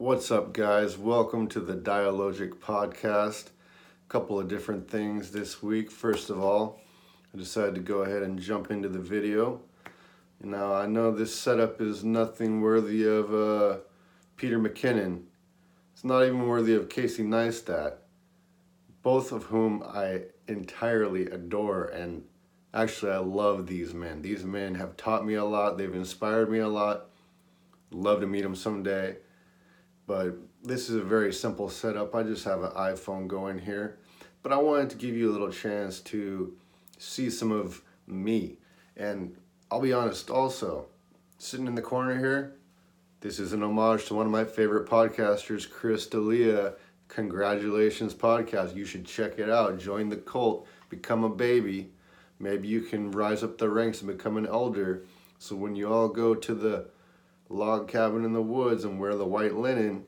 What's up, guys? Welcome to the Dialogic Podcast. A couple of different things this week. First of all, I decided to go ahead and jump into the video. Now, I know this setup is nothing worthy of uh, Peter McKinnon. It's not even worthy of Casey Neistat, both of whom I entirely adore and actually I love these men. These men have taught me a lot. They've inspired me a lot. Love to meet them someday. But this is a very simple setup. I just have an iPhone going here. But I wanted to give you a little chance to see some of me. And I'll be honest also, sitting in the corner here, this is an homage to one of my favorite podcasters, Chris D'Elia. Congratulations podcast. You should check it out. Join the cult, become a baby. Maybe you can rise up the ranks and become an elder. So when you all go to the log cabin in the woods and wear the white linen,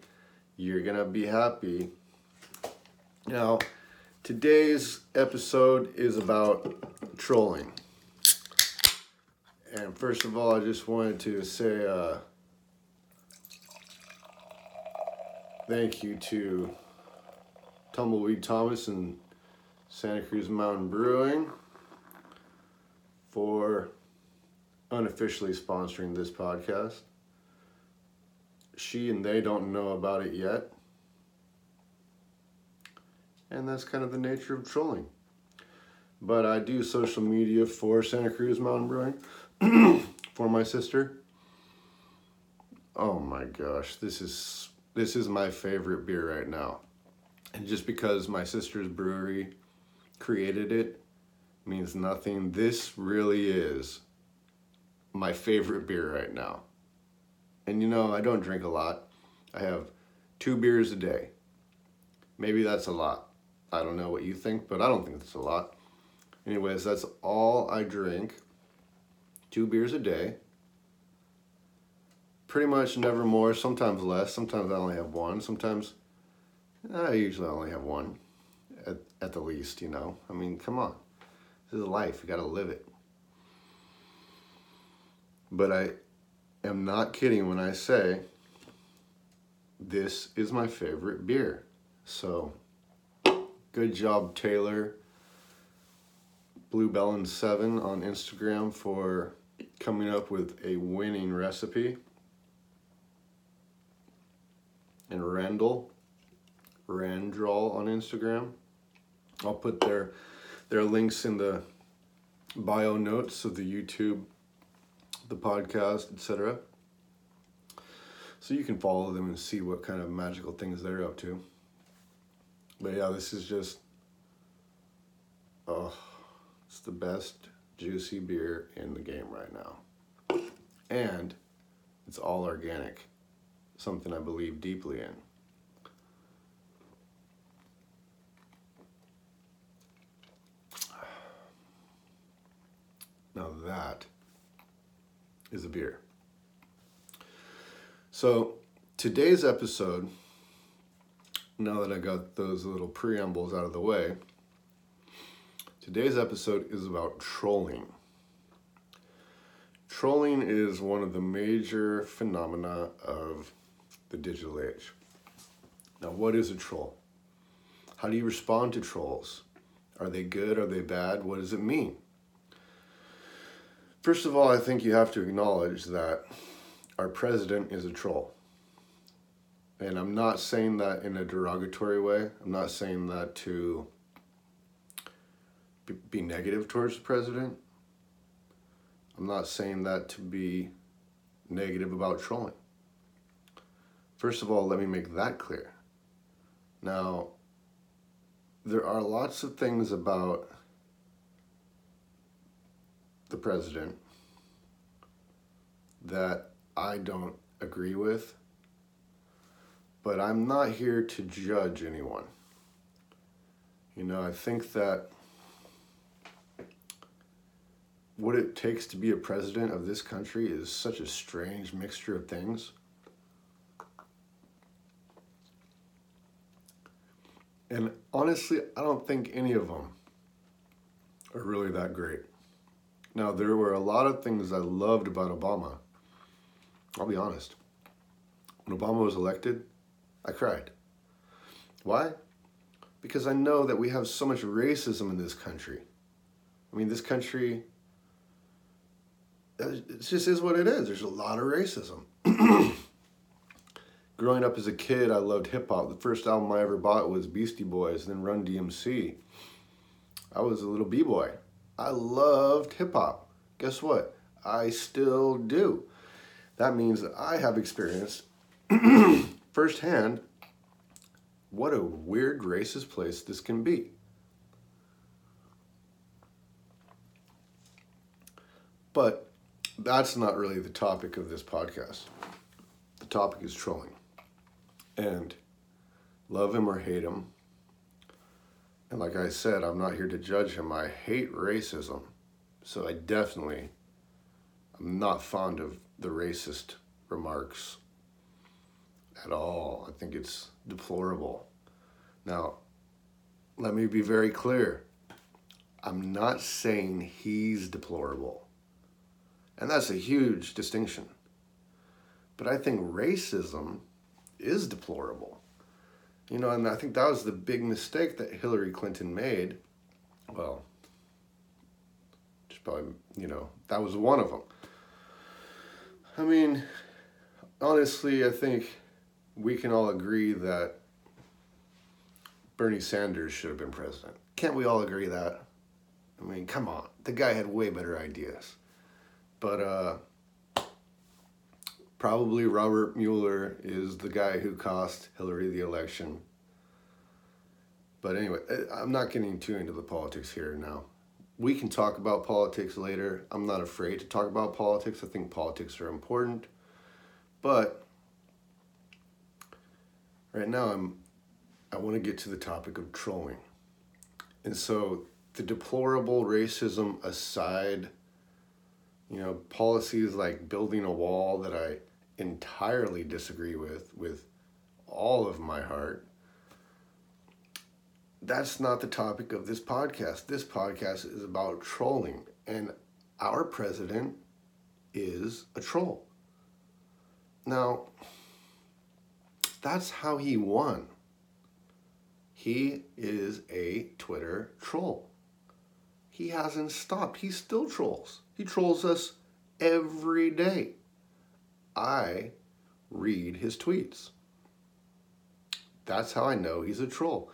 you're gonna be happy. Now, today's episode is about trolling. And first of all, I just wanted to say uh, thank you to Tumbleweed Thomas and Santa Cruz Mountain Brewing for unofficially sponsoring this podcast she and they don't know about it yet. And that's kind of the nature of trolling. But I do social media for Santa Cruz Mountain Brewing for my sister. Oh my gosh, this is this is my favorite beer right now. And just because my sister's brewery created it means nothing. This really is my favorite beer right now. And you know, I don't drink a lot. I have two beers a day. Maybe that's a lot. I don't know what you think, but I don't think that's a lot. Anyways, that's all I drink. Two beers a day. Pretty much never more, sometimes less. Sometimes I only have one. Sometimes eh, I usually only have one at, at the least, you know. I mean, come on. This is life. You got to live it. But I am not kidding when I say this is my favorite beer. So, good job, Taylor. Blue Bellin 7 on Instagram for coming up with a winning recipe. And Randall, Randral on Instagram. I'll put their their links in the bio notes of the YouTube the podcast, etc. So you can follow them and see what kind of magical things they're up to. But yeah, this is just oh, it's the best juicy beer in the game right now. And it's all organic, something I believe deeply in. Now that is a beer. So, today's episode, now that I got those little preambles out of the way, today's episode is about trolling. Trolling is one of the major phenomena of the digital age. Now, what is a troll? How do you respond to trolls? Are they good? Are they bad? What does it mean? First of all, I think you have to acknowledge that our president is a troll. And I'm not saying that in a derogatory way. I'm not saying that to be negative towards the president. I'm not saying that to be negative about trolling. First of all, let me make that clear. Now, there are lots of things about the president that I don't agree with, but I'm not here to judge anyone. You know, I think that what it takes to be a president of this country is such a strange mixture of things. And honestly, I don't think any of them are really that great. Now, there were a lot of things I loved about Obama. I'll be honest. When Obama was elected, I cried. Why? Because I know that we have so much racism in this country. I mean, this country, uh, it just is what it is. There's a lot of racism. Growing up as a kid, I loved hip hop. The first album I ever bought was Beastie Boys, then Run DMC. I was a little b boy. I loved hip hop. Guess what? I still do. That means that I have experienced firsthand what a weird racist place this can be. But that's not really the topic of this podcast. The topic is trolling. And love him or hate him. And like I said, I'm not here to judge him. I hate racism. So I definitely am not fond of the racist remarks at all. I think it's deplorable. Now, let me be very clear. I'm not saying he's deplorable. And that's a huge distinction. But I think racism is deplorable. You know, and I think that was the big mistake that Hillary Clinton made. Well, just probably, you know, that was one of them. I mean, honestly, I think we can all agree that Bernie Sanders should have been president. Can't we all agree that? I mean, come on. The guy had way better ideas. But uh, probably Robert Mueller is the guy who cost Hillary the election. But anyway, eh, I'm not getting too into the politics here now. We can talk about politics later. I'm not afraid to talk about politics. I think politics are important. But right now I'm I want to get to the topic of trolling. And so the deplorable racism aside, you know, policies like building a wall that I entirely disagree with with all of my heart. That's not the topic of this podcast. This podcast is about trolling and our president is a troll. Now, that's how he won. He is a Twitter troll. He hasn't stopped. He still trolls. He trolls us every day. I read his tweets. That's how I know he's a troll.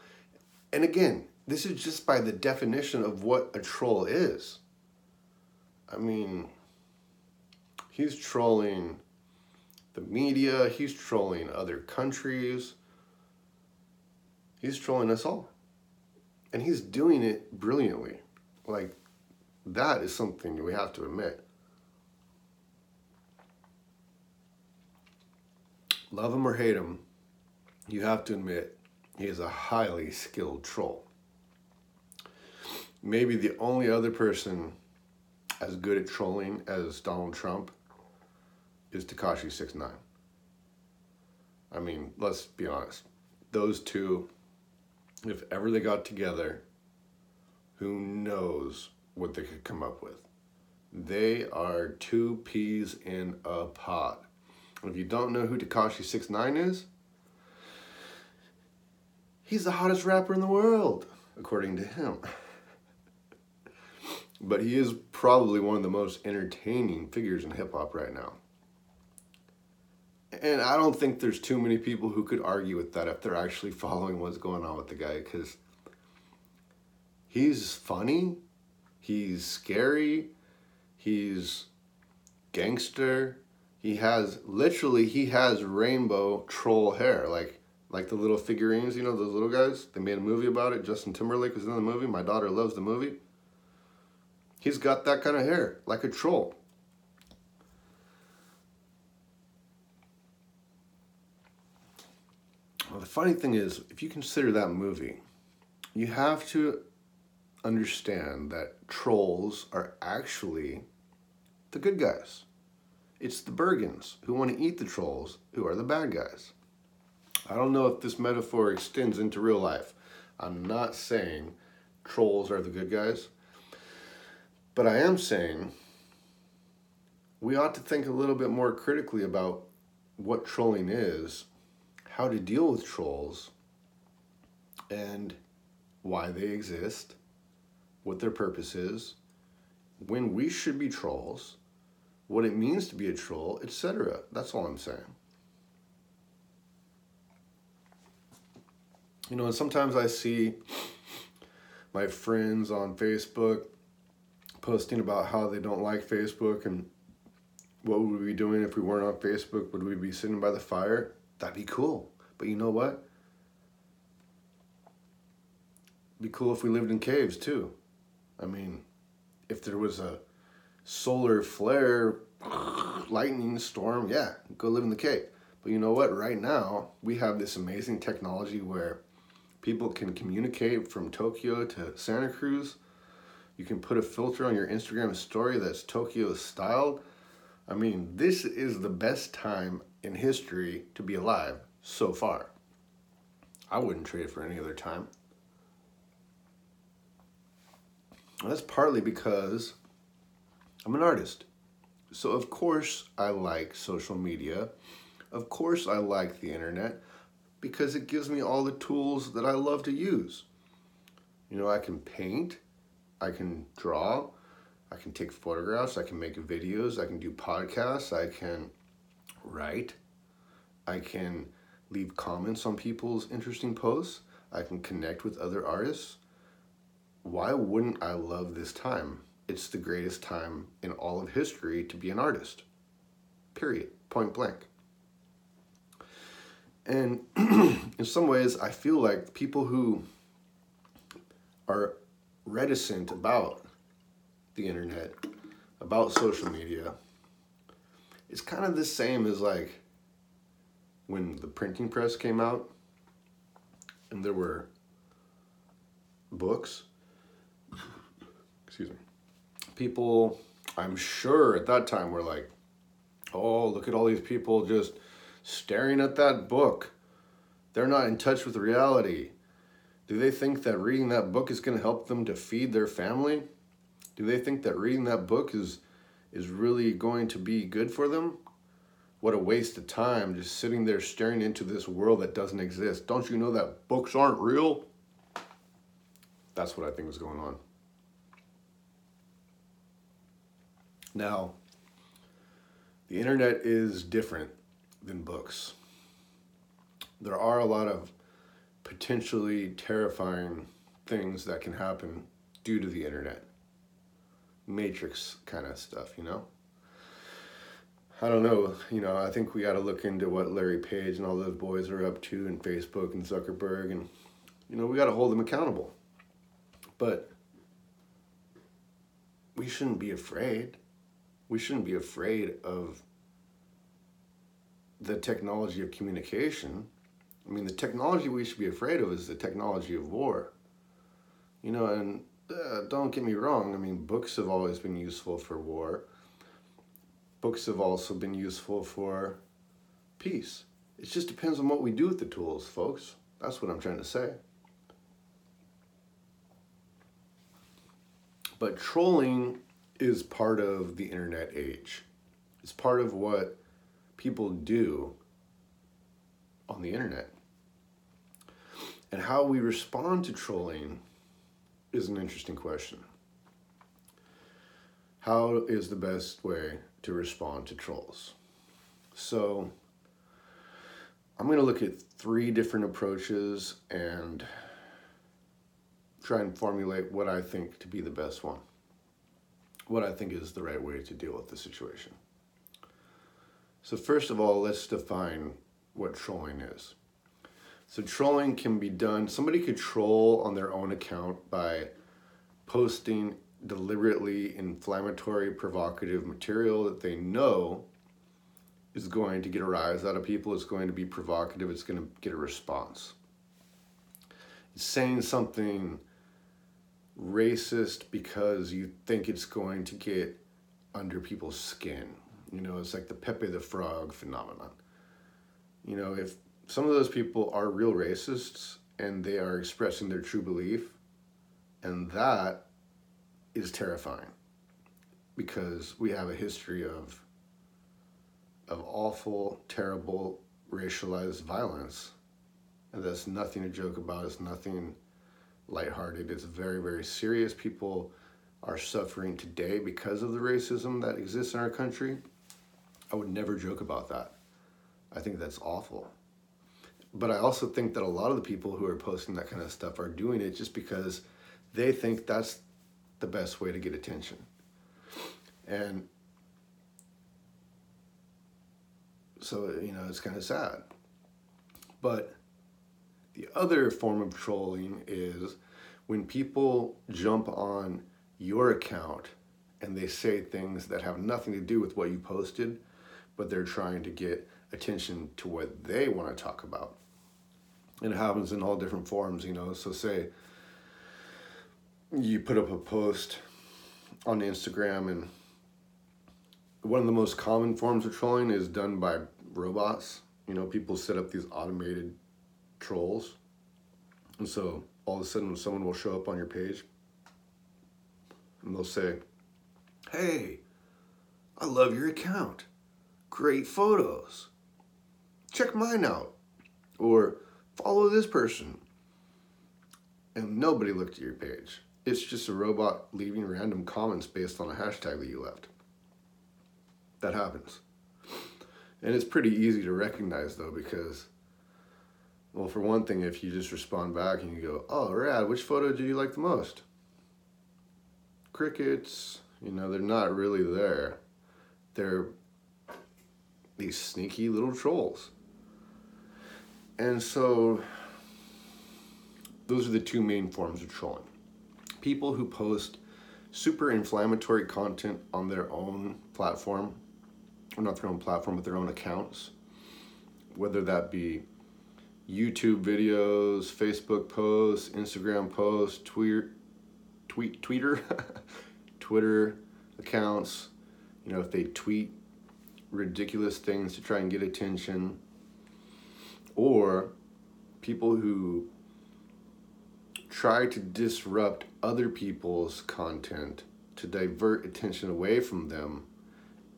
And again, this is just by the definition of what a troll is. I mean, he's trolling the media, he's trolling other countries, he's trolling us all. And he's doing it brilliantly. Like, that is something we have to admit. Love him or hate him, you have to admit he is a highly skilled troll. Maybe the only other person as good at trolling as Donald Trump is Tekashi Six Nine. I mean, let's be honest. Those two, if ever they got together, who knows what they could come up with? They are two peas in a pod. If you don't know who Tekashi Six Nine is, he's the hottest rapper in the world, according to him. but he is probably one of the most entertaining figures in hip hop right now. And I don't think there's too many people who could argue with that if they're actually following what's going on with the guy because he's funny, he's scary, he's gangster. He has literally he has rainbow troll hair like like the little figurines, you know, those little guys. They made a movie about it. Justin Timberlake was in the movie. My daughter loves the movie. He's got that kind of hair, like a troll. Well, the funny thing is, if you consider that movie, you have to understand that trolls are actually the good guys. It's the Bergens who want to eat the trolls who are the bad guys. I don't know if this metaphor extends into real life. I'm not saying trolls are the good guys, but I am saying we ought to think a little bit more critically about what trolling is how to deal with trolls and why they exist, what their purpose is, when we should be trolls, what it means to be a troll, etc. That's all I'm saying. You know, and sometimes I see my friends on Facebook posting about how they don't like Facebook and what would we be doing if we weren't on Facebook? Would we be sitting by the fire? That'd be cool. But you know what? be cool if we lived in caves too. I mean, if there was a solar flare, lightning storm, yeah, go live in the cave. But you know what? Right now, we have this amazing technology where people can communicate from Tokyo to Santa Cruz. You can put a filter on your Instagram story that's Tokyo styled. I mean, this is the best time in history to be alive so far. I wouldn't trade it for any other time. That's partly because I'm an artist. So, of course, I like social media. Of course, I like the internet because it gives me all the tools that I love to use. You know, I can paint, I can draw, I can take photographs, I can make videos, I can do podcasts, I can write, I can leave comments on people's interesting posts, I can connect with other artists why wouldn't I love this time? It's the greatest time in all of history to be an artist. Period. Point blank. And in some ways, I feel like people who are reticent about the internet, about social media, it's kind of the same as like when the printing press came out and there were books people, I'm sure at that time were like, oh, look at all these people just staring at that book. They're not in touch with reality. Do they think that reading that book is going to help them to feed their family? Do they think that reading that book is is really going to be good for them? What a waste of time just sitting there staring into this world that doesn't exist. Don't you know that books aren't real? That's what I think was going on. Now, the internet is different than books. There are a lot of potentially terrifying things that can happen due to the internet. Matrix kind of stuff, you know? I don't know, you know, I think we got to look into what Larry Page and all those boys are up to and Facebook and Zuckerberg and you know, we got to hold them accountable. But we shouldn't be afraid we shouldn't be afraid of the technology of communication. I mean, the technology we should be afraid of is the technology of war. You know, and uh, don't get me wrong, I mean, books have always been useful for war. Books have also been useful for peace. It just depends on what we do with the tools, folks. That's what I'm trying to say. But trolling is part of the internet age. It's part of what people do on the internet. And how we respond to trolling is an interesting question. How is the best way to respond to trolls? So, I'm going to look at three different approaches and try and formulate what I think to be the best one what I think is the right way to deal with the situation. So first of all, let's define what trolling is. So trolling can be done, somebody could troll on their own account by posting deliberately inflammatory, provocative material that they know is going to get a rise out of people, it's going to be provocative, it's going to get a response. It's saying something racist because you think it's going to get under people's skin. You know, it's like the Pepe the Frog phenomenon. You know, if some of those people are real racists and they are expressing their true belief, and that is terrifying because we have a history of of awful, terrible racialized violence. And that's nothing to joke about. It's nothing lighthearted. It's very, very serious. People are suffering today because of the racism that exists in our country. I would never joke about that. I think that's awful. But I also think that a lot of the people who are posting that kind of stuff are doing it just because they think that's the best way to get attention. And so, you know, it's kind of sad. But the other form of trolling is when people jump on your account and they say things that have nothing to do with what you posted, but they're trying to get attention to what they want to talk about. And it happens in all different forms, you know. So, say you put up a post on Instagram, and one of the most common forms of trolling is done by robots. You know, people set up these automated trolls. And so all of a sudden, someone will show up on your page and they'll say, Hey, I love your account. Great photos. Check mine out. Or follow this person. And nobody looked at your page. It's just a robot leaving random comments based on a hashtag that you left. That happens. And it's pretty easy to recognize though because well, for one thing, if you just respond back and you go, "Oh, rad, which photo do you like the most?" Crickets, you know, they're not really there. They're these sneaky little trolls. And so those are the two main forms of trolling. People who post super inflammatory content on their own platform, or not their own platform, but their own accounts, whether that be YouTube videos, Facebook posts, Instagram posts, tweet, tweet, tweeter, Twitter accounts. You know, if they tweet ridiculous things to try and get attention, or people who try to disrupt other people's content to divert attention away from them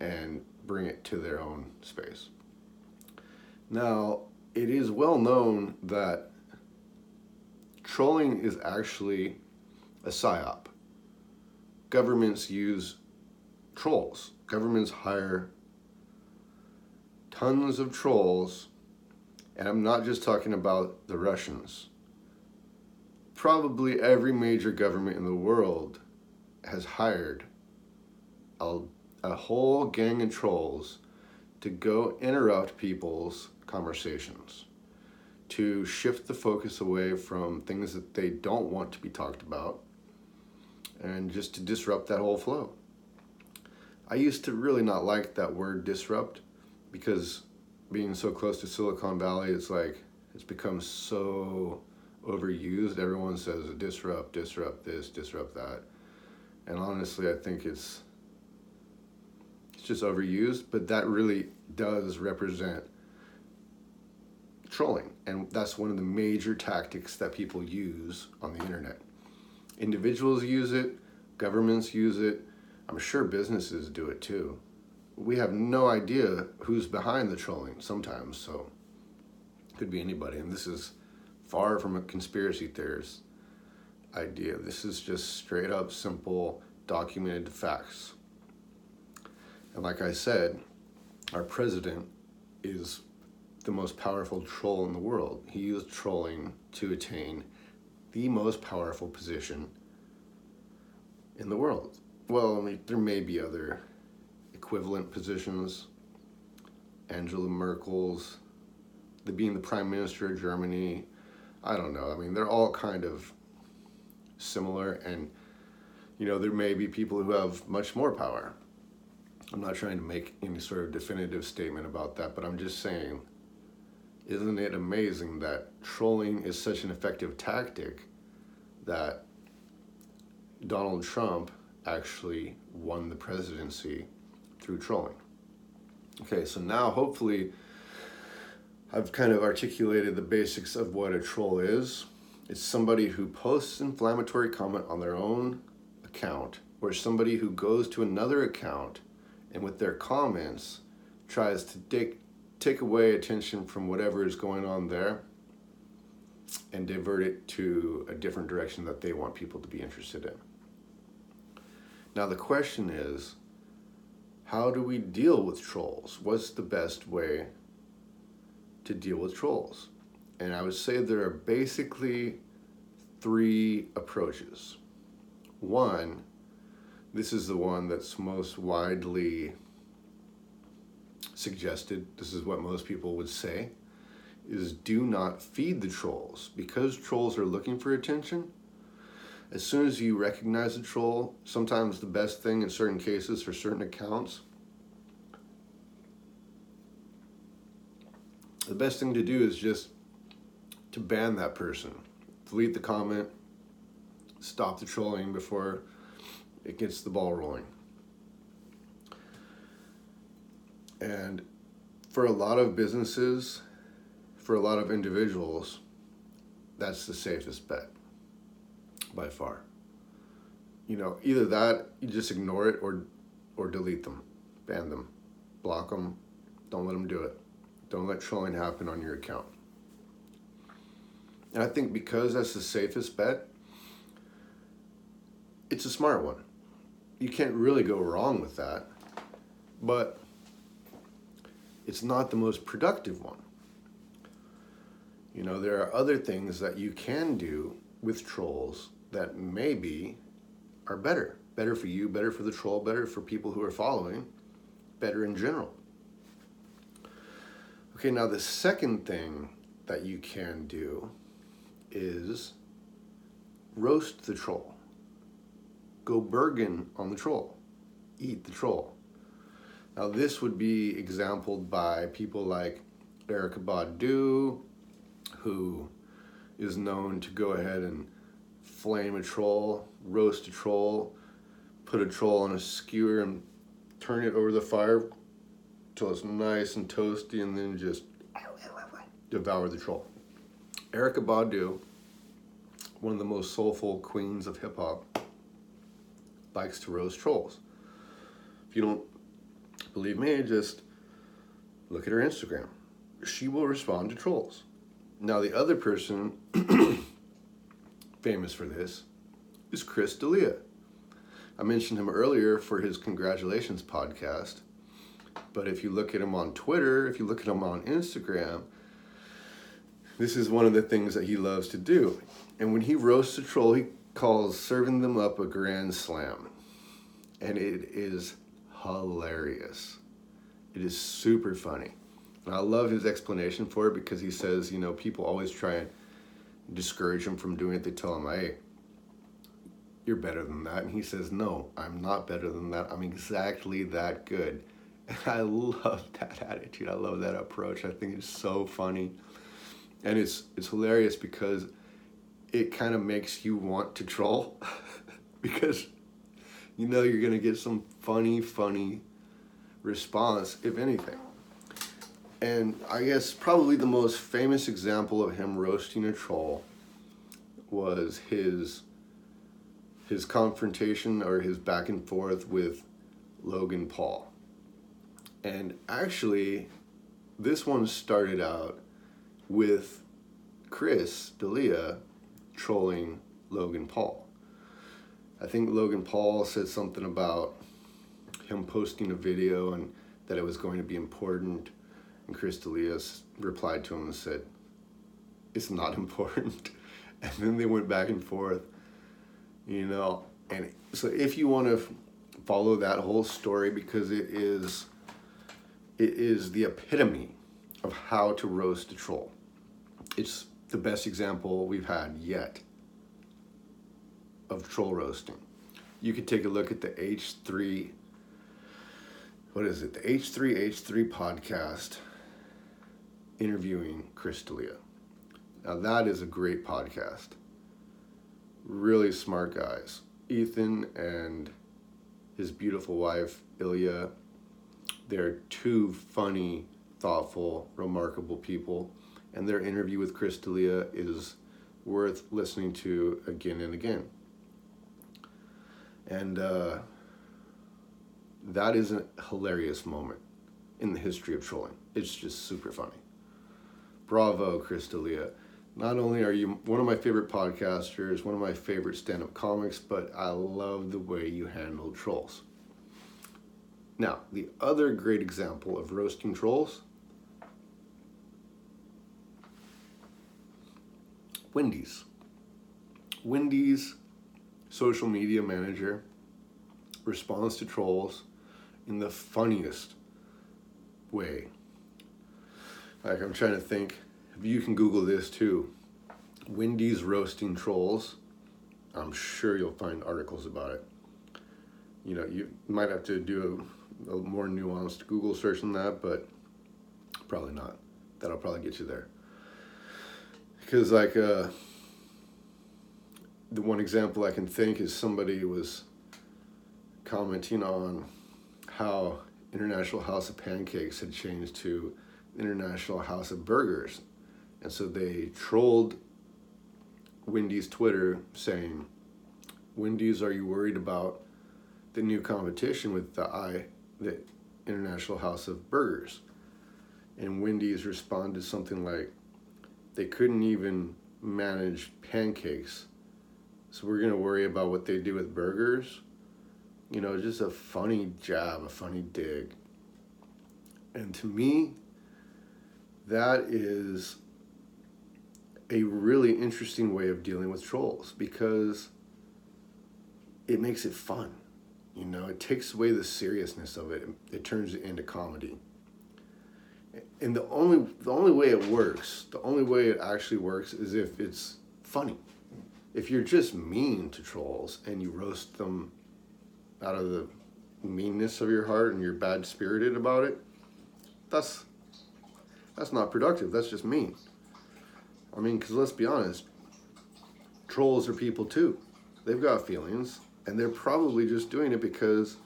and bring it to their own space. Now, it is well known that trolling is actually a psyop. Governments use trolls. Governments hire tons of trolls, and I'm not just talking about the Russians. Probably every major government in the world has hired a, a whole gang of trolls to go interrupt people's conversations, to shift the focus away from things that they don't want to be talked about, and just to disrupt that whole flow. I used to really not like that word disrupt because being so close to Silicon Valley, it's like it's become so overused. Everyone says disrupt, disrupt this, disrupt that. And honestly, I think it's it's just overused, but that really does represent trolling. And that's one of the major tactics that people use on the internet. Individuals use it, governments use it, I'm sure businesses do it too. We have no idea who's behind the trolling sometimes, so it could be anybody. And this is far from a conspiracy theorist idea. This is just straight up, simple, documented facts. And like I said, our president is the most powerful troll in the world. He used trolling to attain the most powerful position in the world. Well, I mean, there may be other equivalent positions. Angela Merkel's, the being the prime minister of Germany. I don't know. I mean, they're all kind of similar, and you know, there may be people who have much more power. I'm not trying to make any sort of definitive statement about that, but I'm just saying isn't it amazing that trolling is such an effective tactic that Donald Trump actually won the presidency through trolling? Okay, so now hopefully I've kind of articulated the basics of what a troll is. It's somebody who posts inflammatory comment on their own account or somebody who goes to another account and with their comments tries to dig take away attention from whatever is going on there and divert it to a different direction that they want people to be interested in. Now, the question is how do we deal with trolls? What's the best way to deal with trolls? And I would say there are basically three approaches. One, this is the one that's most widely suggested. This is what most people would say is do not feed the trolls because trolls are looking for attention. As soon as you recognize a troll, sometimes the best thing in certain cases for certain accounts, the best thing to do is just to ban that person, delete the comment, stop the trolling before it gets the ball rolling. And for a lot of businesses, for a lot of individuals, that's the safest bet by far. You know, either that, you just ignore it or or delete them, ban them, block them, don't let them do it. Don't let trolling happen on your account. And I think because that's the safest bet, it's a smart one. You can't really go wrong with that. But it's not the most productive one. You know, there are other things that you can do with trolls that maybe are better. Better for you, better for the troll, better for people who are following, better in general. Okay, now the second thing that you can do is roast the troll. Go Bergen on the troll. Eat the troll. Now this would be exampled by people like Erykah Badu, who is known to go ahead and flame a troll, roast a troll, put a troll on a skewer and turn it over the fire till it's nice and toasty and then just devour the troll. Erykah Badu, one of the most soulful queens of hip hop, likes to roast trolls. If you don't believe me, just look at her Instagram. She will respond to trolls. Now, the other person famous for this is Chris D'Elia. I mentioned him earlier for his congratulations podcast, but if you look at him on Twitter, if you look at him on Instagram, this is one of the things that he loves to do. And when he roasts a troll, he calls serving them up a grand slam. And it is hilarious. It is super funny. And I love his explanation for it because he says, you know, people always try and discourage him from doing it. They tell him, hey, you're better than that. And he says, no, I'm not better than that. I'm exactly that good. And I love that attitude. I love that approach. I think it's so funny. And it's it's hilarious because it kind of makes you want to troll because you know you're going to get some funny funny response if anything. And I guess probably the most famous example of him roasting a troll was his his confrontation or his back and forth with Logan Paul. And actually, this one started out with Chris D'Elia trolling Logan Paul. I think Logan Paul said something about him posting a video and that it was going to be important and Chris D'Elia replied to him and said, It's not important. and then they went back and forth, you know. And so if you want to follow that whole story, because it is, it is the epitome of how to roast a troll. It's the best example we've had yet of troll roasting. You could take a look at the H3 what is it? The H3H3 podcast interviewing Chris D'Elia. Now that is a great podcast. Really smart guys. Ethan and his beautiful wife, Hila, they're two funny, thoughtful, remarkable people. And their interview with Chris D'Elia is worth listening to again and again. And uh, that is a hilarious moment in the history of trolling. It's just super funny. Bravo, Chris D'Elia. Not only are you one of my favorite podcasters, one of my favorite stand up comics, but I love the way you handle trolls. Now, the other great example of roasting trolls Wendy's. Wendy's social media manager responds to trolls in the funniest way. Like, I'm trying to think, you can Google this too Wendy's roasting trolls, I'm sure you'll find articles about it. You know, you might have to do a, a more nuanced Google search than that, but probably not. That'll probably get you there. Because, like, uh, the one example I can think is somebody was commenting on how International House of Pancakes had changed to International House of Burgers. And so they trolled Wendy's Twitter saying, Wendy's, are you worried about the new competition with the I, the International House of Burgers? And Wendy's responded something like, they couldn't even manage pancakes. So we're to worry about what they do with burgers. You know, just a funny jab, a funny dig. And to me, that is a really interesting way of dealing with trolls because it makes it fun. You know, it takes away the seriousness of it. It turns it into comedy. And the only the only way it works, the only way it actually works is if it's funny. If you're just mean to trolls and you roast them out of the meanness of your heart and you're bad spirited about it, that's that's not productive. That's just mean. I mean, because let's be honest, trolls are people too. They've got feelings, and they're probably just doing it because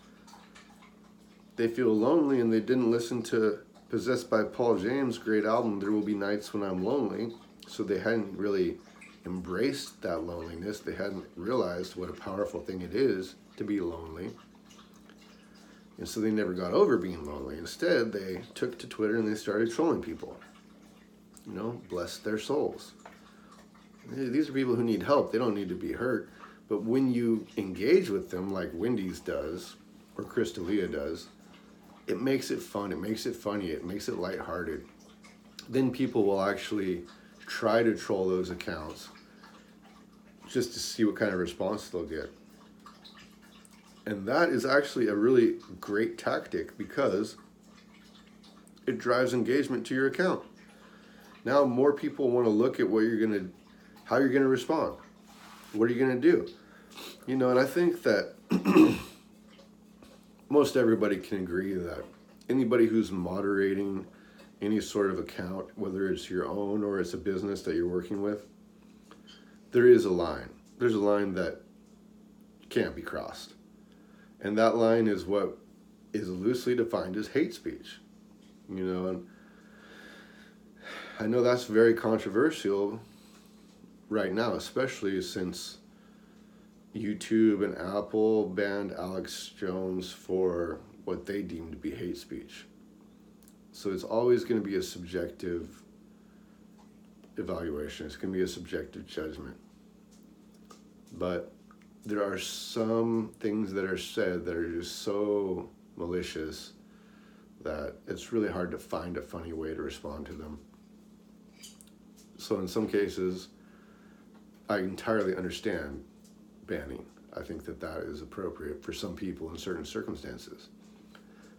they feel lonely and they didn't listen to Possessed by Paul James' great album, There Will Be Nights When I'm Lonely. So they hadn't really embraced that loneliness. They hadn't realized what a powerful thing it is to be lonely. And so they never got over being lonely. Instead, they took to Twitter and they started trolling people. You know, bless their souls. These are people who need help. They don't need to be hurt. But when you engage with them, like Wendy's does, or Chris D'Elia does, it makes it fun. It makes it funny. It makes it lighthearted. Then people will actually try to troll those accounts just to see what kind of response they'll get. And that is actually a really great tactic because it drives engagement to your account. Now more people want to look at what you're going to how you're going to respond. What are you going to do? You know, and I think that most everybody can agree that anybody who's moderating any sort of account, whether it's your own or it's a business that you're working with, there is a line. There's a line that can't be crossed. And that line is what is loosely defined as hate speech. You know, and I know that's very controversial right now, especially since YouTube and Apple banned Alex Jones for what they deemed to be hate speech. So it's always going to be a subjective evaluation, it's going to be a subjective judgment. But there are some things that are said that are just so malicious that it's really hard to find a funny way to respond to them. So in some cases, I entirely understand banning. I think that that is appropriate for some people in certain circumstances.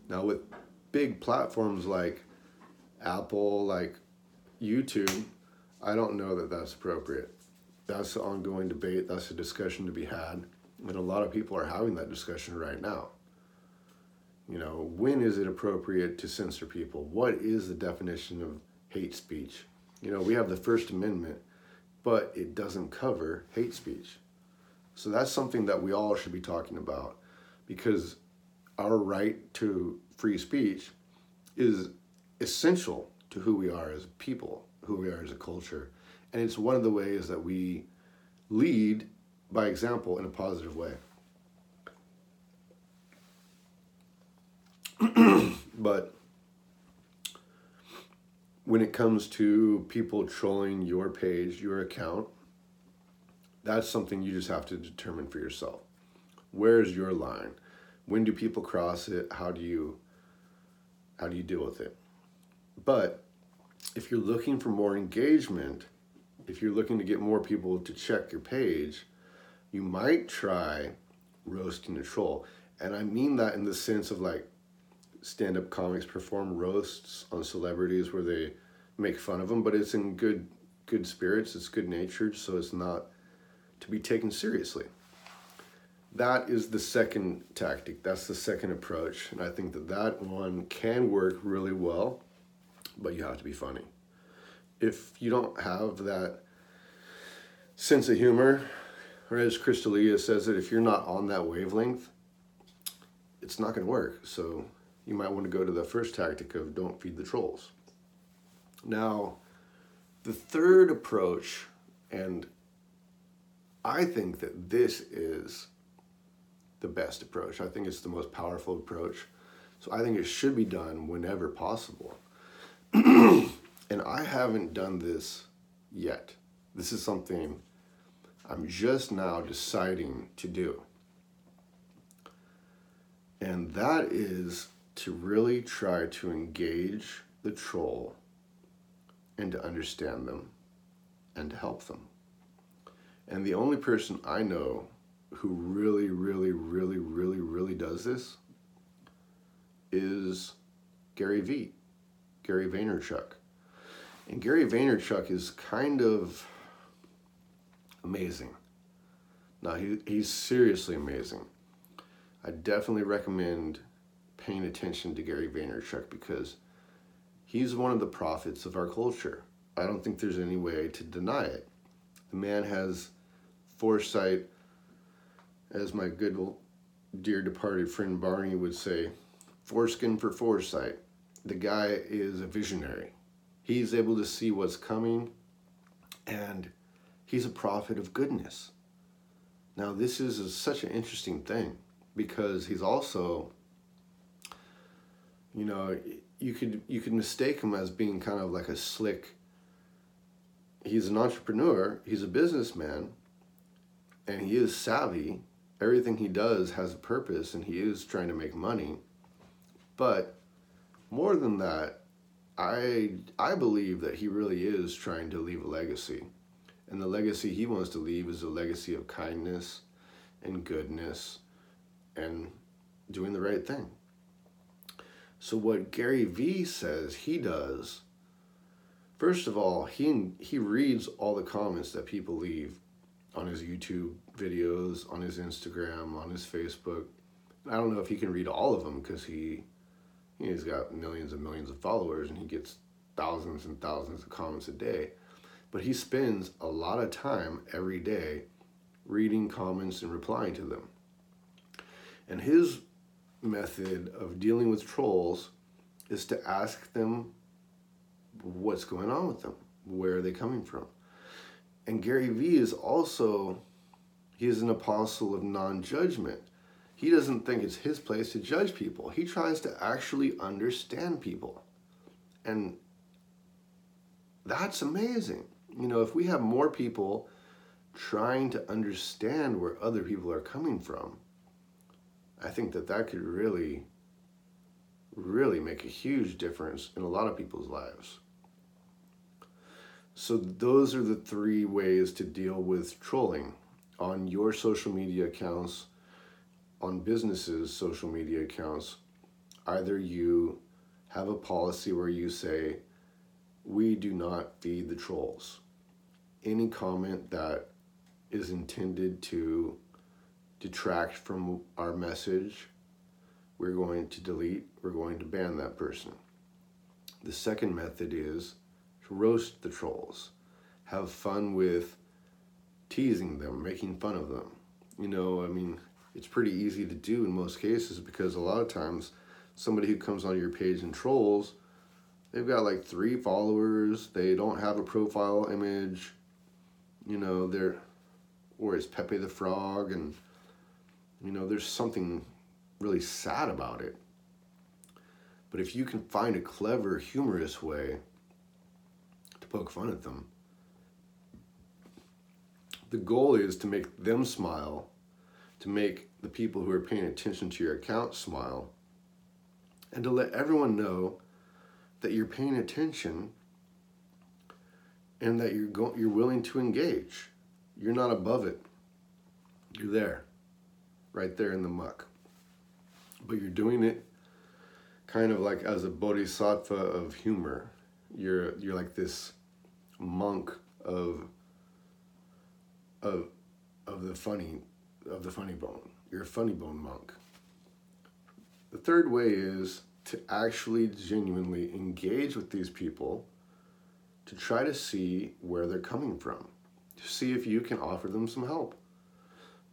Now, with big platforms like Apple, like YouTube, I don't know that that's appropriate. That's an ongoing debate, that's a discussion to be had, and a lot of people are having that discussion right now. You know, when is it appropriate to censor people? What is the definition of hate speech? You know, we have the First Amendment, but it doesn't cover hate speech. So that's something that we all should be talking about because our right to free speech is essential to who we are as people, who we are as a culture. And it's one of the ways that we lead by example in a positive way. but when it comes to people trolling your page, your account, that's something you just have to determine for yourself. Where's your line? When do people cross it? How do you how do you deal with it? But if you're looking for more engagement, if you're looking to get more people to check your page, you might try roasting a troll. And I mean that in the sense of like stand up comics perform roasts on celebrities where they make fun of them, but it's in good good spirits, it's good natured, so it's not to be taken seriously. That is the second tactic. That's the second approach. And I think that that one can work really well, but you have to be funny. If you don't have that sense of humor, or as Crystalia says it, if you're not on that wavelength, it's not going to work. So you might want to go to the first tactic of don't feed the trolls. Now, the third approach, and I think that this is the best approach. I think it's the most powerful approach. So I think it should be done whenever possible. and I haven't done this yet. This is something I'm just now deciding to do. And that is to really try to engage the troll and to understand them and to help them. And the only person I know who really, really, really, really, really does this is Gary Vee, Gary Vaynerchuk. And Gary Vaynerchuk is kind of amazing. Now, he, he's seriously amazing. I definitely recommend paying attention to Gary Vaynerchuk because he's one of the prophets of our culture. I don't think there's any way to deny it. The man has foresight, as my good old, dear departed friend Barney would say, foreskin for foresight. The guy is a visionary. He's able to see what's coming and he's a prophet of goodness. Now, this is a, such an interesting thing because he's also, you know, you could you could mistake him as being kind of like a slick. He's an entrepreneur. He's a businessman, and he is savvy. Everything he does has a purpose, and he is trying to make money. But more than that, I I believe that he really is trying to leave a legacy. And the legacy he wants to leave is a legacy of kindness and goodness and doing the right thing. So what Gary Vee says he does, first of all, he he reads all the comments that people leave on his YouTube videos, on his Instagram, on his Facebook. I don't know if he can read all of them because he he's got millions and millions of followers and he gets thousands and thousands of comments a day. But he spends a lot of time every day reading comments and replying to them. And his method of dealing with trolls is to ask them what's going on with them, where are they coming from. And Gary Vee is also he is an apostle of non-judgment. He doesn't think it's his place to judge people. He tries to actually understand people. And that's amazing. You know, if we have more people trying to understand where other people are coming from, I think that that could really, really make a huge difference in a lot of people's lives. So, those are the three ways to deal with trolling on your social media accounts, on businesses' social media accounts. Either you have a policy where you say, we do not feed the trolls. Any comment that is intended to detract from our message, we're going to delete, we're going to ban that person. The second method is to roast the trolls. Have fun with teasing them, making fun of them. You know, I mean, it's pretty easy to do in most cases because a lot of times somebody who comes on your page and trolls, they've got like three followers, they don't have a profile image, you know, they're, or it's Pepe the Frog and you know, there's something really sad about it. But if you can find a clever, humorous way to poke fun at them. The goal is to make them smile, to make the people who are paying attention to your account smile, and to let everyone know that you're paying attention and that you're go- you're willing to engage. You're not above it. You're there, right there in the muck. But you're doing it kind of like as a bodhisattva of humor. You're you're like this monk of of of the funny of the funny bone. You're a funny bone monk. The third way is to actually genuinely engage with these people to try to see where they're coming from, to see if you can offer them some help.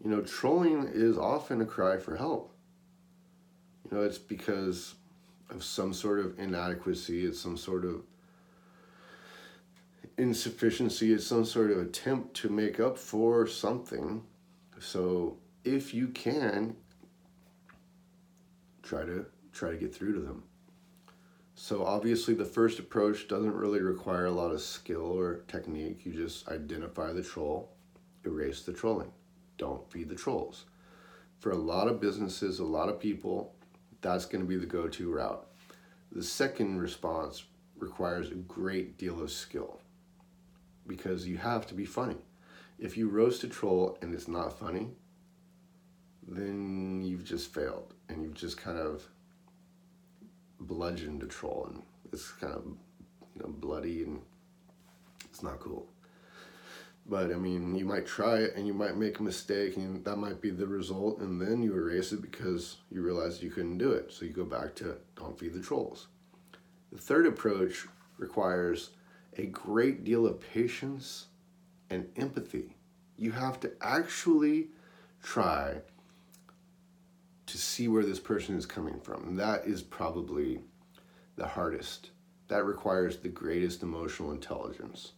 You know, trolling is often a cry for help. You know, it's because of some sort of inadequacy, it's some sort of insufficiency, is some sort of attempt to make up for something. So if you can, try to try to get through to them. So obviously the first approach doesn't really require a lot of skill or technique. You just identify the troll, erase the trolling. Don't feed the trolls. For a lot of businesses, a lot of people, that's going to be the go-to route. The second response requires a great deal of skill because you have to be funny. If you roast a troll and it's not funny, then you've just failed and you've just kind of bludgeoned a troll and it's kind of you know bloody and it's not cool. But I mean, you might try it and you might make a mistake and that might be the result and then you erase it because you realize you couldn't do it. So you go back to don't feed the trolls. The third approach requires a great deal of patience and empathy. You have to actually try to see where this person is coming from. That is probably the hardest. That requires the greatest emotional intelligence.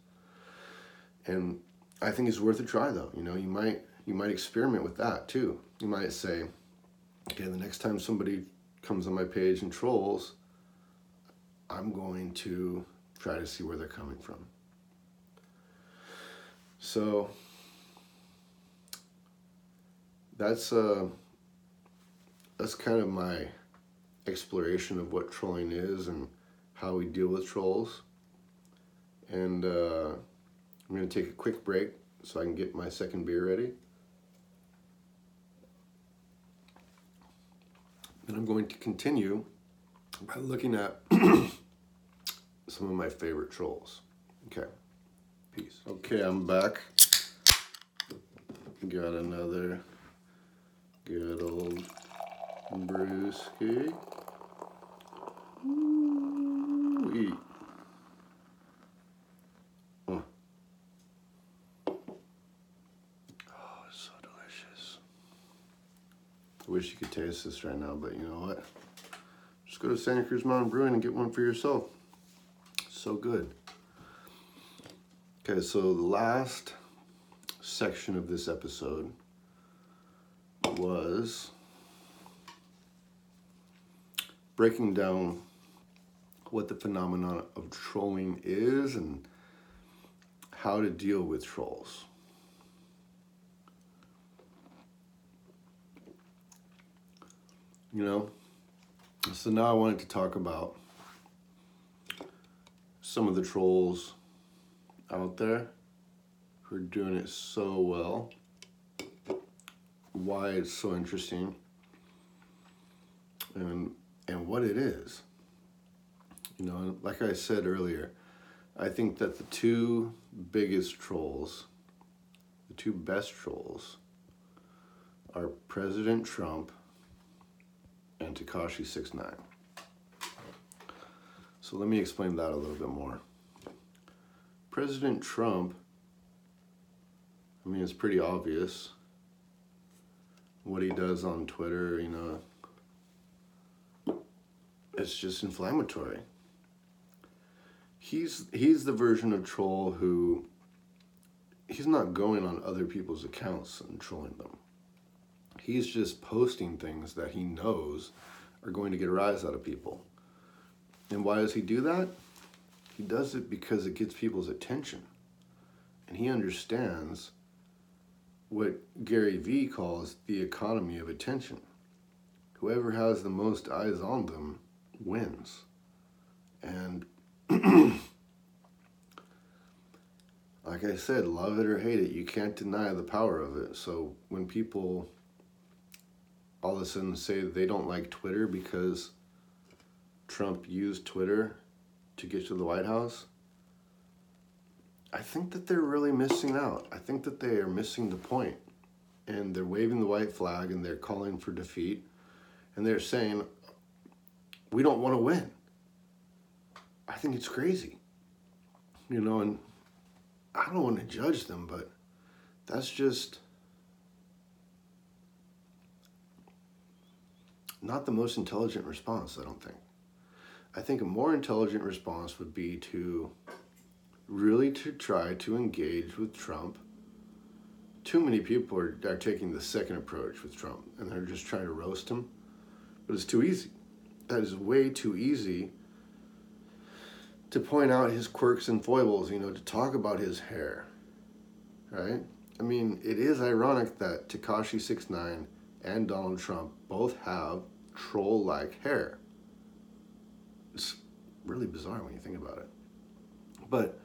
And I think it's worth a try though. You know, you might you might experiment with that too. You might say, okay, the next time somebody comes on my page and trolls, I'm going to try to see where they're coming from. So that's uh that's kind of my exploration of what trolling is and how we deal with trolls. And uh, I'm going to take a quick break so I can get my second beer ready. Then I'm going to continue by looking at some of my favorite trolls. Okay, peace. Okay, I'm back. Got another good old brewski. Ooh-wee. Oh. Oh, it's so delicious. I wish you could taste this right now, but you know what? Just go to Santa Cruz Mountain Brewing and get one for yourself. So good. Okay, so the last section of this episode was breaking down what the phenomenon of trolling is and how to deal with trolls. You know, so now I wanted to talk about some of the trolls out there who are doing it so well, why it's so interesting, and and what it is. You know, like I said earlier, I think that the two biggest trolls, the two best trolls, are President Trump and Tekashi Six Nine. So let me explain that a little bit more. President Trump, I mean, it's pretty obvious what he does on Twitter, you know, it's just inflammatory. He's he's the version of troll who he's not going on other people's accounts and trolling them. He's just posting things that he knows are going to get a rise out of people. And why does he do that? He does it because it gets people's attention. And he understands what Gary Vee calls the economy of attention. Whoever has the most eyes on them wins. And like I said, love it or hate it, you can't deny the power of it. So when people all of a sudden say they don't like Twitter because Trump used Twitter to get to the White House, I think that they're really missing out. I think that they are missing the point. And they're waving the white flag and they're calling for defeat. And they're saying, we don't want to win. I think it's crazy. You know, and I don't want to judge them, but that's just not the most intelligent response, I don't think. I think a more intelligent response would be to really to try to engage with Trump. Too many people are, are taking the second approach with Trump and they're just trying to roast him. But it's too easy. That is way too easy to point out his quirks and foibles, you know, to talk about his hair. Right? I mean, it is ironic that Tekashi 69 and Donald Trump both have troll like hair. It's really bizarre when you think about it. But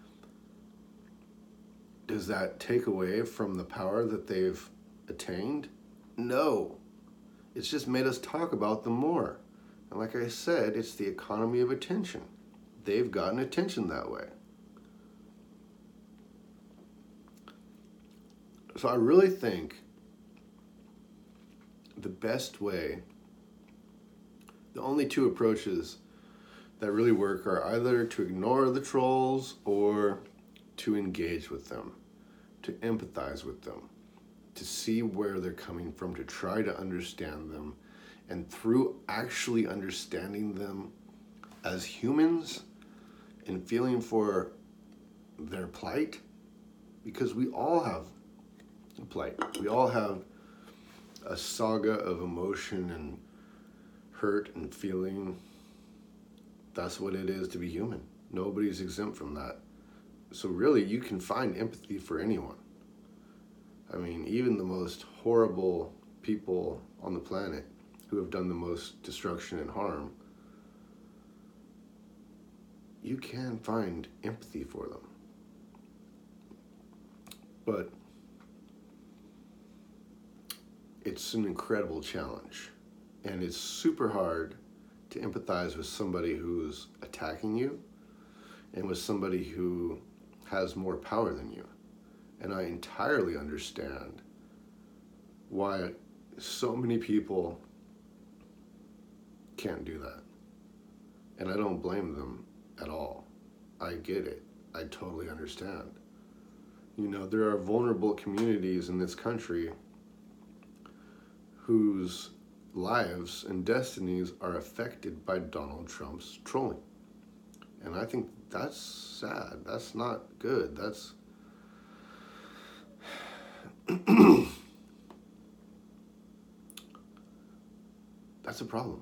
does that take away from the power that they've attained? No. It's just made us talk about them more. And like I said, it's the economy of attention. They've gotten attention that way. So I really think the best way, the only two approaches that really work are either to ignore the trolls or to engage with them, to empathize with them, to see where they're coming from, to try to understand them. And through actually understanding them as humans and feeling for their plight, because we all have a plight, we all have a saga of emotion and hurt and feeling. That's what it is to be human. Nobody's exempt from that. So, really, you can find empathy for anyone. I mean, even the most horrible people on the planet who have done the most destruction and harm, you can find empathy for them. But it's an incredible challenge. And it's super hard to empathize with somebody who's attacking you and with somebody who has more power than you. And I entirely understand why so many people can't do that. And I don't blame them at all. I get it. I totally understand. You know, there are vulnerable communities in this country whose lives and destinies are affected by Donald Trump's trolling. And I think that's sad. That's not good. That's that's a problem.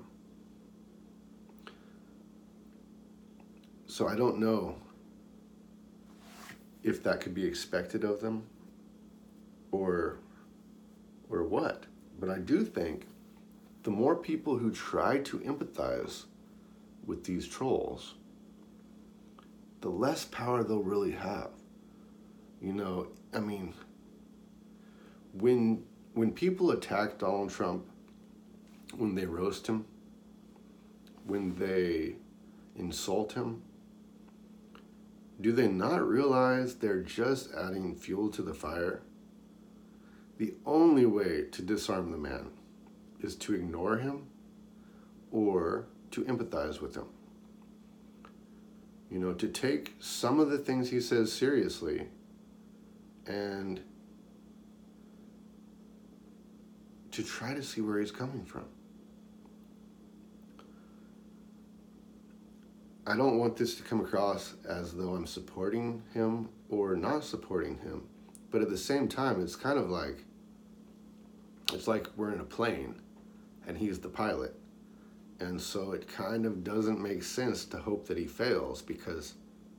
So I don't know if that could be expected of them or or what. But I do think the more people who try to empathize with these trolls, the less power they'll really have. You know, I mean, when when people attack Donald Trump, when they roast him, when they insult him, do they not realize they're just adding fuel to the fire? The only way to disarm the man is to ignore him or to empathize with him. You know, to take some of the things he says seriously and to try to see where he's coming from. I don't want this to come across as though I'm supporting him or not supporting him, but at the same time, it's kind of like it's like we're in a plane and he's the pilot. And so it kind of doesn't make sense to hope that he fails because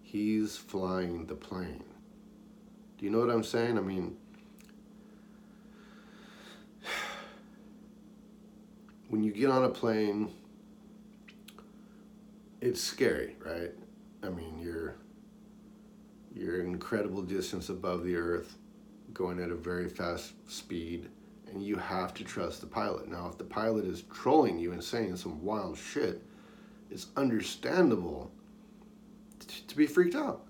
He's flying the plane. Do you know what I'm saying? I mean, when you get on a plane, it's scary, right? I mean, you're you're an incredible distance above the earth, going at a very fast speed, and you have to trust the pilot. Now, if the pilot is trolling you and saying some wild shit, it's understandable t- to be freaked out.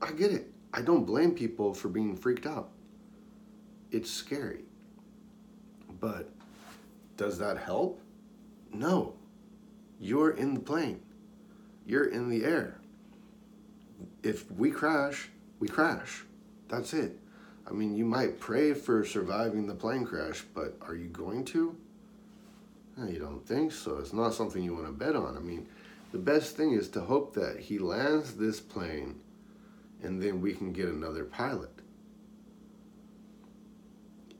I get it. I don't blame people for being freaked out. It's scary. But does that help? No. You're in the plane. You're in the air. If we crash, we crash. That's it. I mean, you might pray for surviving the plane crash, but are you going to? You don't think so. It's not something you want to bet on. I mean, the best thing is to hope that he lands this plane and then we can get another pilot.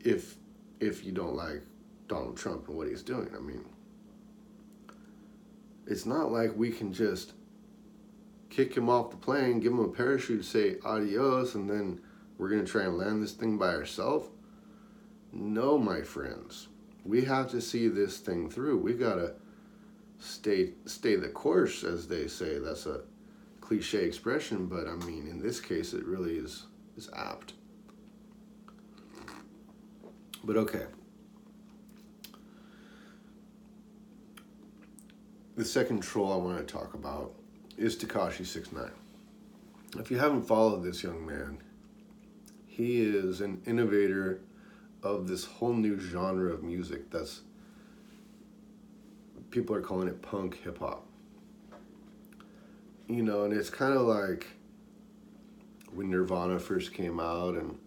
If if you don't like Donald Trump and what he's doing, I mean, it's not like we can just kick him off the plane, give him a parachute, say adios, and then we're going to try and land this thing by ourselves. No, my friends. We have to see this thing through. We got to stay stay the course as they say. That's a cliche expression, but I mean in this case it really is is apt. But okay. The second troll I want to talk about is Tekashi Six Nine. If you haven't followed this young man, he is an innovator of this whole new genre of music that's people are calling it punk hip hop. You know, and it's kind of like when Nirvana first came out and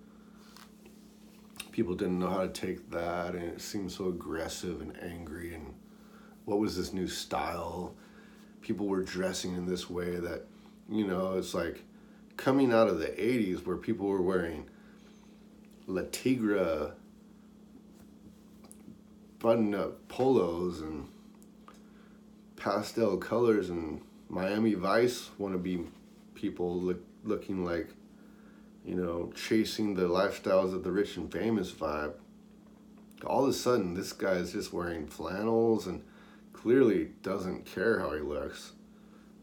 people didn't know how to take that and it seemed so aggressive and angry and what was this new style people were dressing in this way that you know it's like coming out of the 80s where people were wearing Le Tigre button up polos and pastel colors and Miami Vice want to be people look, looking like, you know, chasing the lifestyles of the rich and famous vibe. All of a sudden, this guy is just wearing flannels and clearly doesn't care how he looks.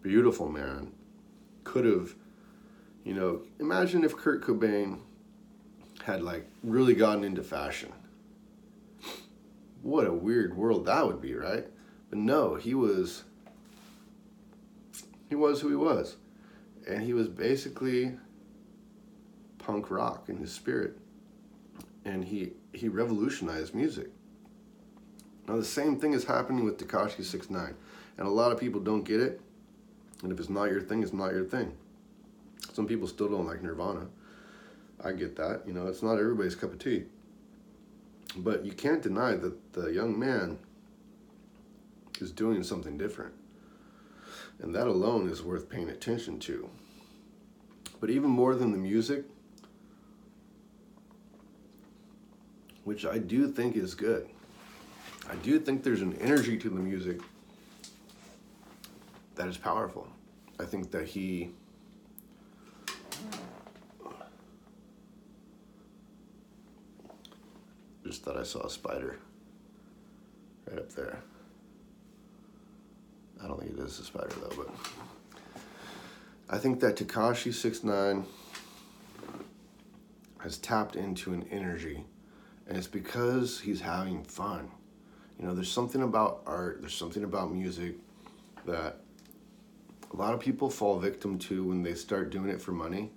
Beautiful man. Could have, you know, imagine if Kurt Cobain had like really gotten into fashion. What a weird world that would be, right? But no, he was he was who he was. And he was basically punk rock in his spirit. And he he revolutionized music. Now the same thing is happening with Tekashi 69. And a lot of people don't get it. And if it's not your thing, it's not your thing. Some people still don't like Nirvana. I get that. You know, it's not everybody's cup of tea. But you can't deny that the young man is doing something different. And that alone is worth paying attention to. But even more than the music, which I do think is good, I do think there's an energy to the music that is powerful. I think that he just thought I saw a spider right up there. I don't think it is a spider though, but I think that Tekashi Six Nine has tapped into an energy, and it's because he's having fun. You know, there's something about art, there's something about music that a lot of people fall victim to when they start doing it for money.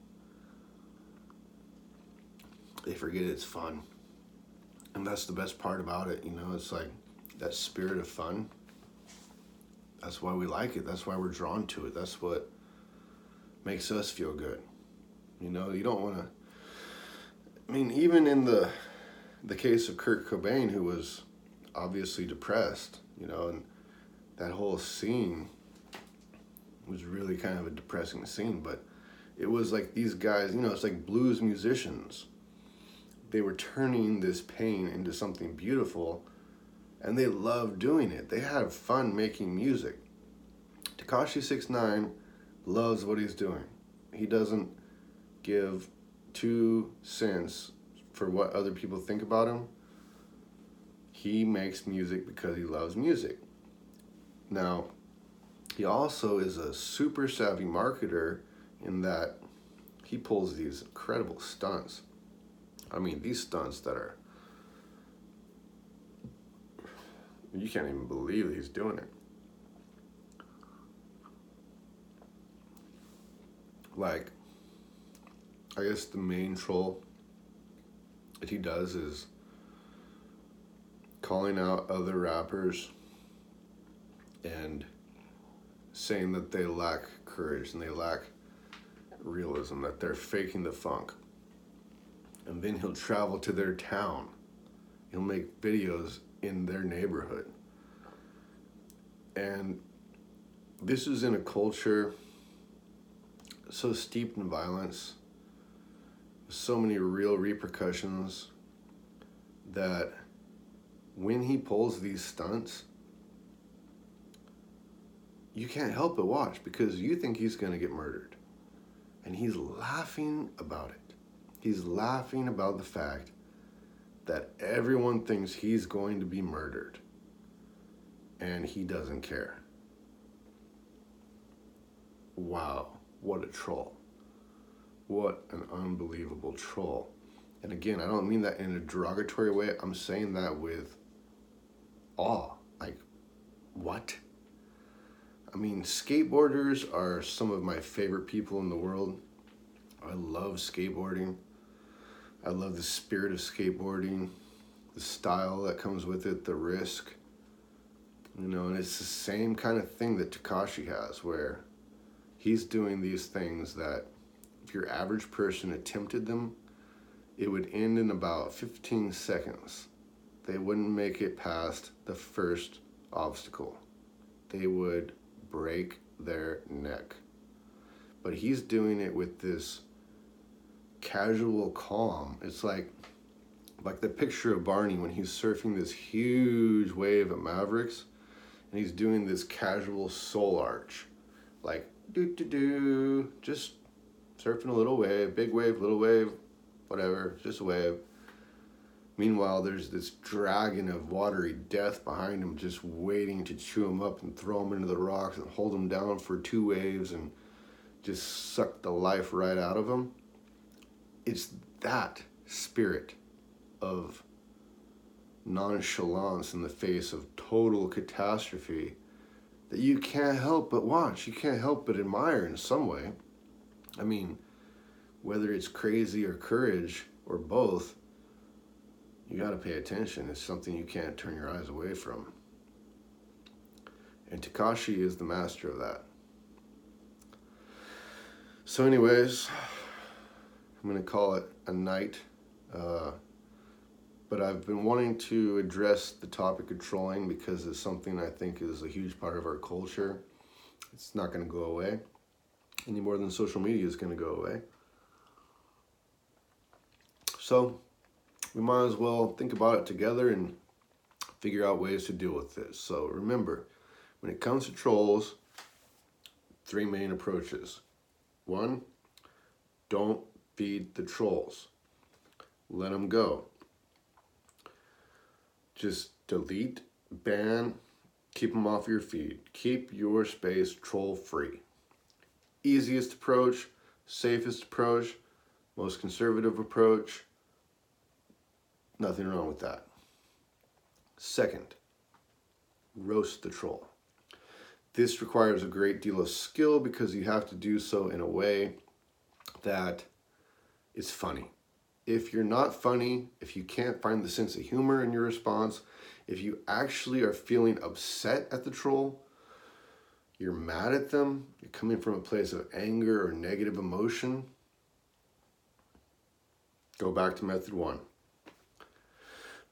They forget it's fun. And that's the best part about it, you know, it's like that spirit of fun. That's why we like it. That's why we're drawn to it. That's what makes us feel good. You know, you don't want to I mean, even in the the case of Kurt Cobain who was obviously depressed, you know, and that whole scene was really kind of a depressing scene, but it was like these guys, you know, it's like blues musicians. They were turning this pain into something beautiful and they loved doing it. They had fun making music. Tekashi Six Nine loves what he's doing. He doesn't give two cents for what other people think about him. He makes music because he loves music. Now, he also is a super savvy marketer in that he pulls these incredible stunts. I mean, these stunts that are you can't even believe he's doing it. Like, I guess the main troll that he does is calling out other rappers and saying that they lack courage and they lack realism, that they're faking the funk. And then he'll travel to their town. He'll make videos in their neighborhood. And this is in a culture so steeped in violence, so many real repercussions that when he pulls these stunts, you can't help but watch because you think he's going to get murdered. And he's laughing about it. He's laughing about the fact that everyone thinks he's going to be murdered and he doesn't care. Wow, what a troll. What an unbelievable troll. And again, I don't mean that in a derogatory way. I'm saying that with awe. Like, what? I mean, skateboarders are some of my favorite people in the world. I love skateboarding. I love the spirit of skateboarding, the style that comes with it, the risk. You know, and it's the same kind of thing that Tekashi has, where he's doing these things that if your average person attempted them, it would end in about 15 seconds. They wouldn't make it past the first obstacle. They would break their neck. But he's doing it with this casual calm. It's like like the picture of Barney when he's surfing this huge wave at Mavericks and he's doing this casual soul arch. Like do do do just surfing a little wave, big wave, little wave, whatever, just a wave. Meanwhile, there's this dragon of watery death behind him just waiting to chew him up and throw him into the rocks and hold him down for two waves and just suck the life right out of him it's that spirit of nonchalance in the face of total catastrophe that you can't help but watch. You can't help but admire in some way. I mean, whether it's crazy or courage or both, you got to pay attention. It's something you can't turn your eyes away from. And Tekashi is the master of that. So, anyways, I'm going to call it a night. Uh, but I've been wanting to address the topic of trolling because it's something I think is a huge part of our culture. It's not going to go away any more than social media is going to go away. So we might as well think about it together and figure out ways to deal with this. So remember, when it comes to trolls, three main approaches. One, don't feed the trolls. Let them go. Just delete, ban, keep them off your feed. Keep your space troll free. Easiest approach, safest approach, most conservative approach. Nothing wrong with that. Second, roast the troll. This requires a great deal of skill because you have to do so in a way that is funny. If you're not funny, if you can't find the sense of humor in your response, if you actually are feeling upset at the troll, you're mad at them, you're coming from a place of anger or negative emotion, go back to method one.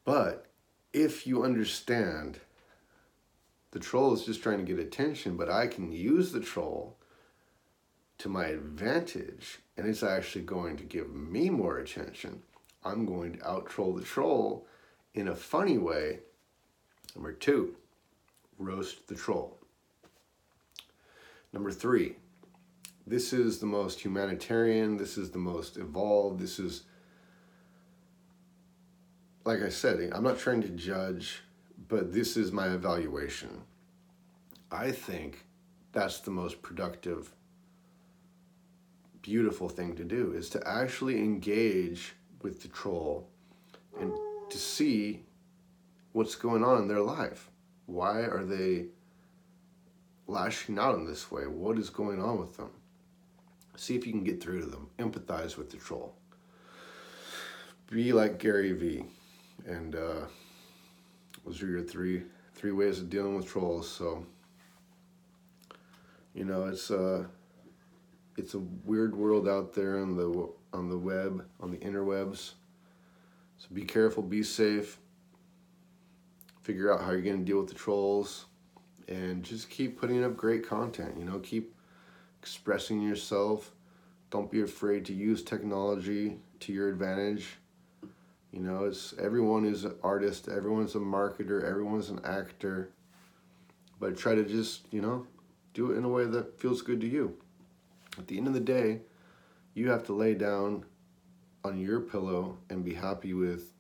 But if you understand the troll is just trying to get attention, but I can use the troll to my advantage and it's actually going to give me more attention, I'm going to out troll the troll in a funny way. Number two, roast the troll. Number three, this is the most humanitarian, this is the most evolved, this is like I said, I'm not trying to judge, but this is my evaluation. I think that's the most productive, beautiful thing to do is to actually engage with the troll and to see what's going on in their life. Why are they lashing out in this way? What is going on with them? See if you can get through to them. Empathize with the troll. Be like Gary Vee and uh, those are your three three ways of dealing with trolls. So you know it's uh it's a weird world out there on the on the web on the interwebs. So be careful, be safe. Figure out how you're going to deal with the trolls, and just keep putting up great content. You know, keep expressing yourself. Don't be afraid to use technology to your advantage you know, it's everyone is an artist, everyone's a marketer, everyone's an actor. But try to just, you know, do it in a way that feels good to you. At the end of the day, you have to lay down on your pillow and be happy with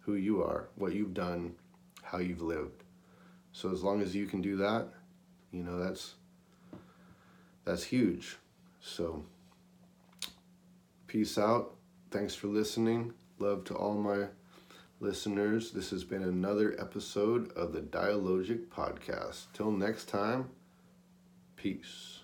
who you are, what you've done, how you've lived. So as long as you can do that, you know, that's that's huge. So peace out. Thanks for listening. Love to all my listeners. This has been another episode of the Dialogic Podcast. Till next time, peace.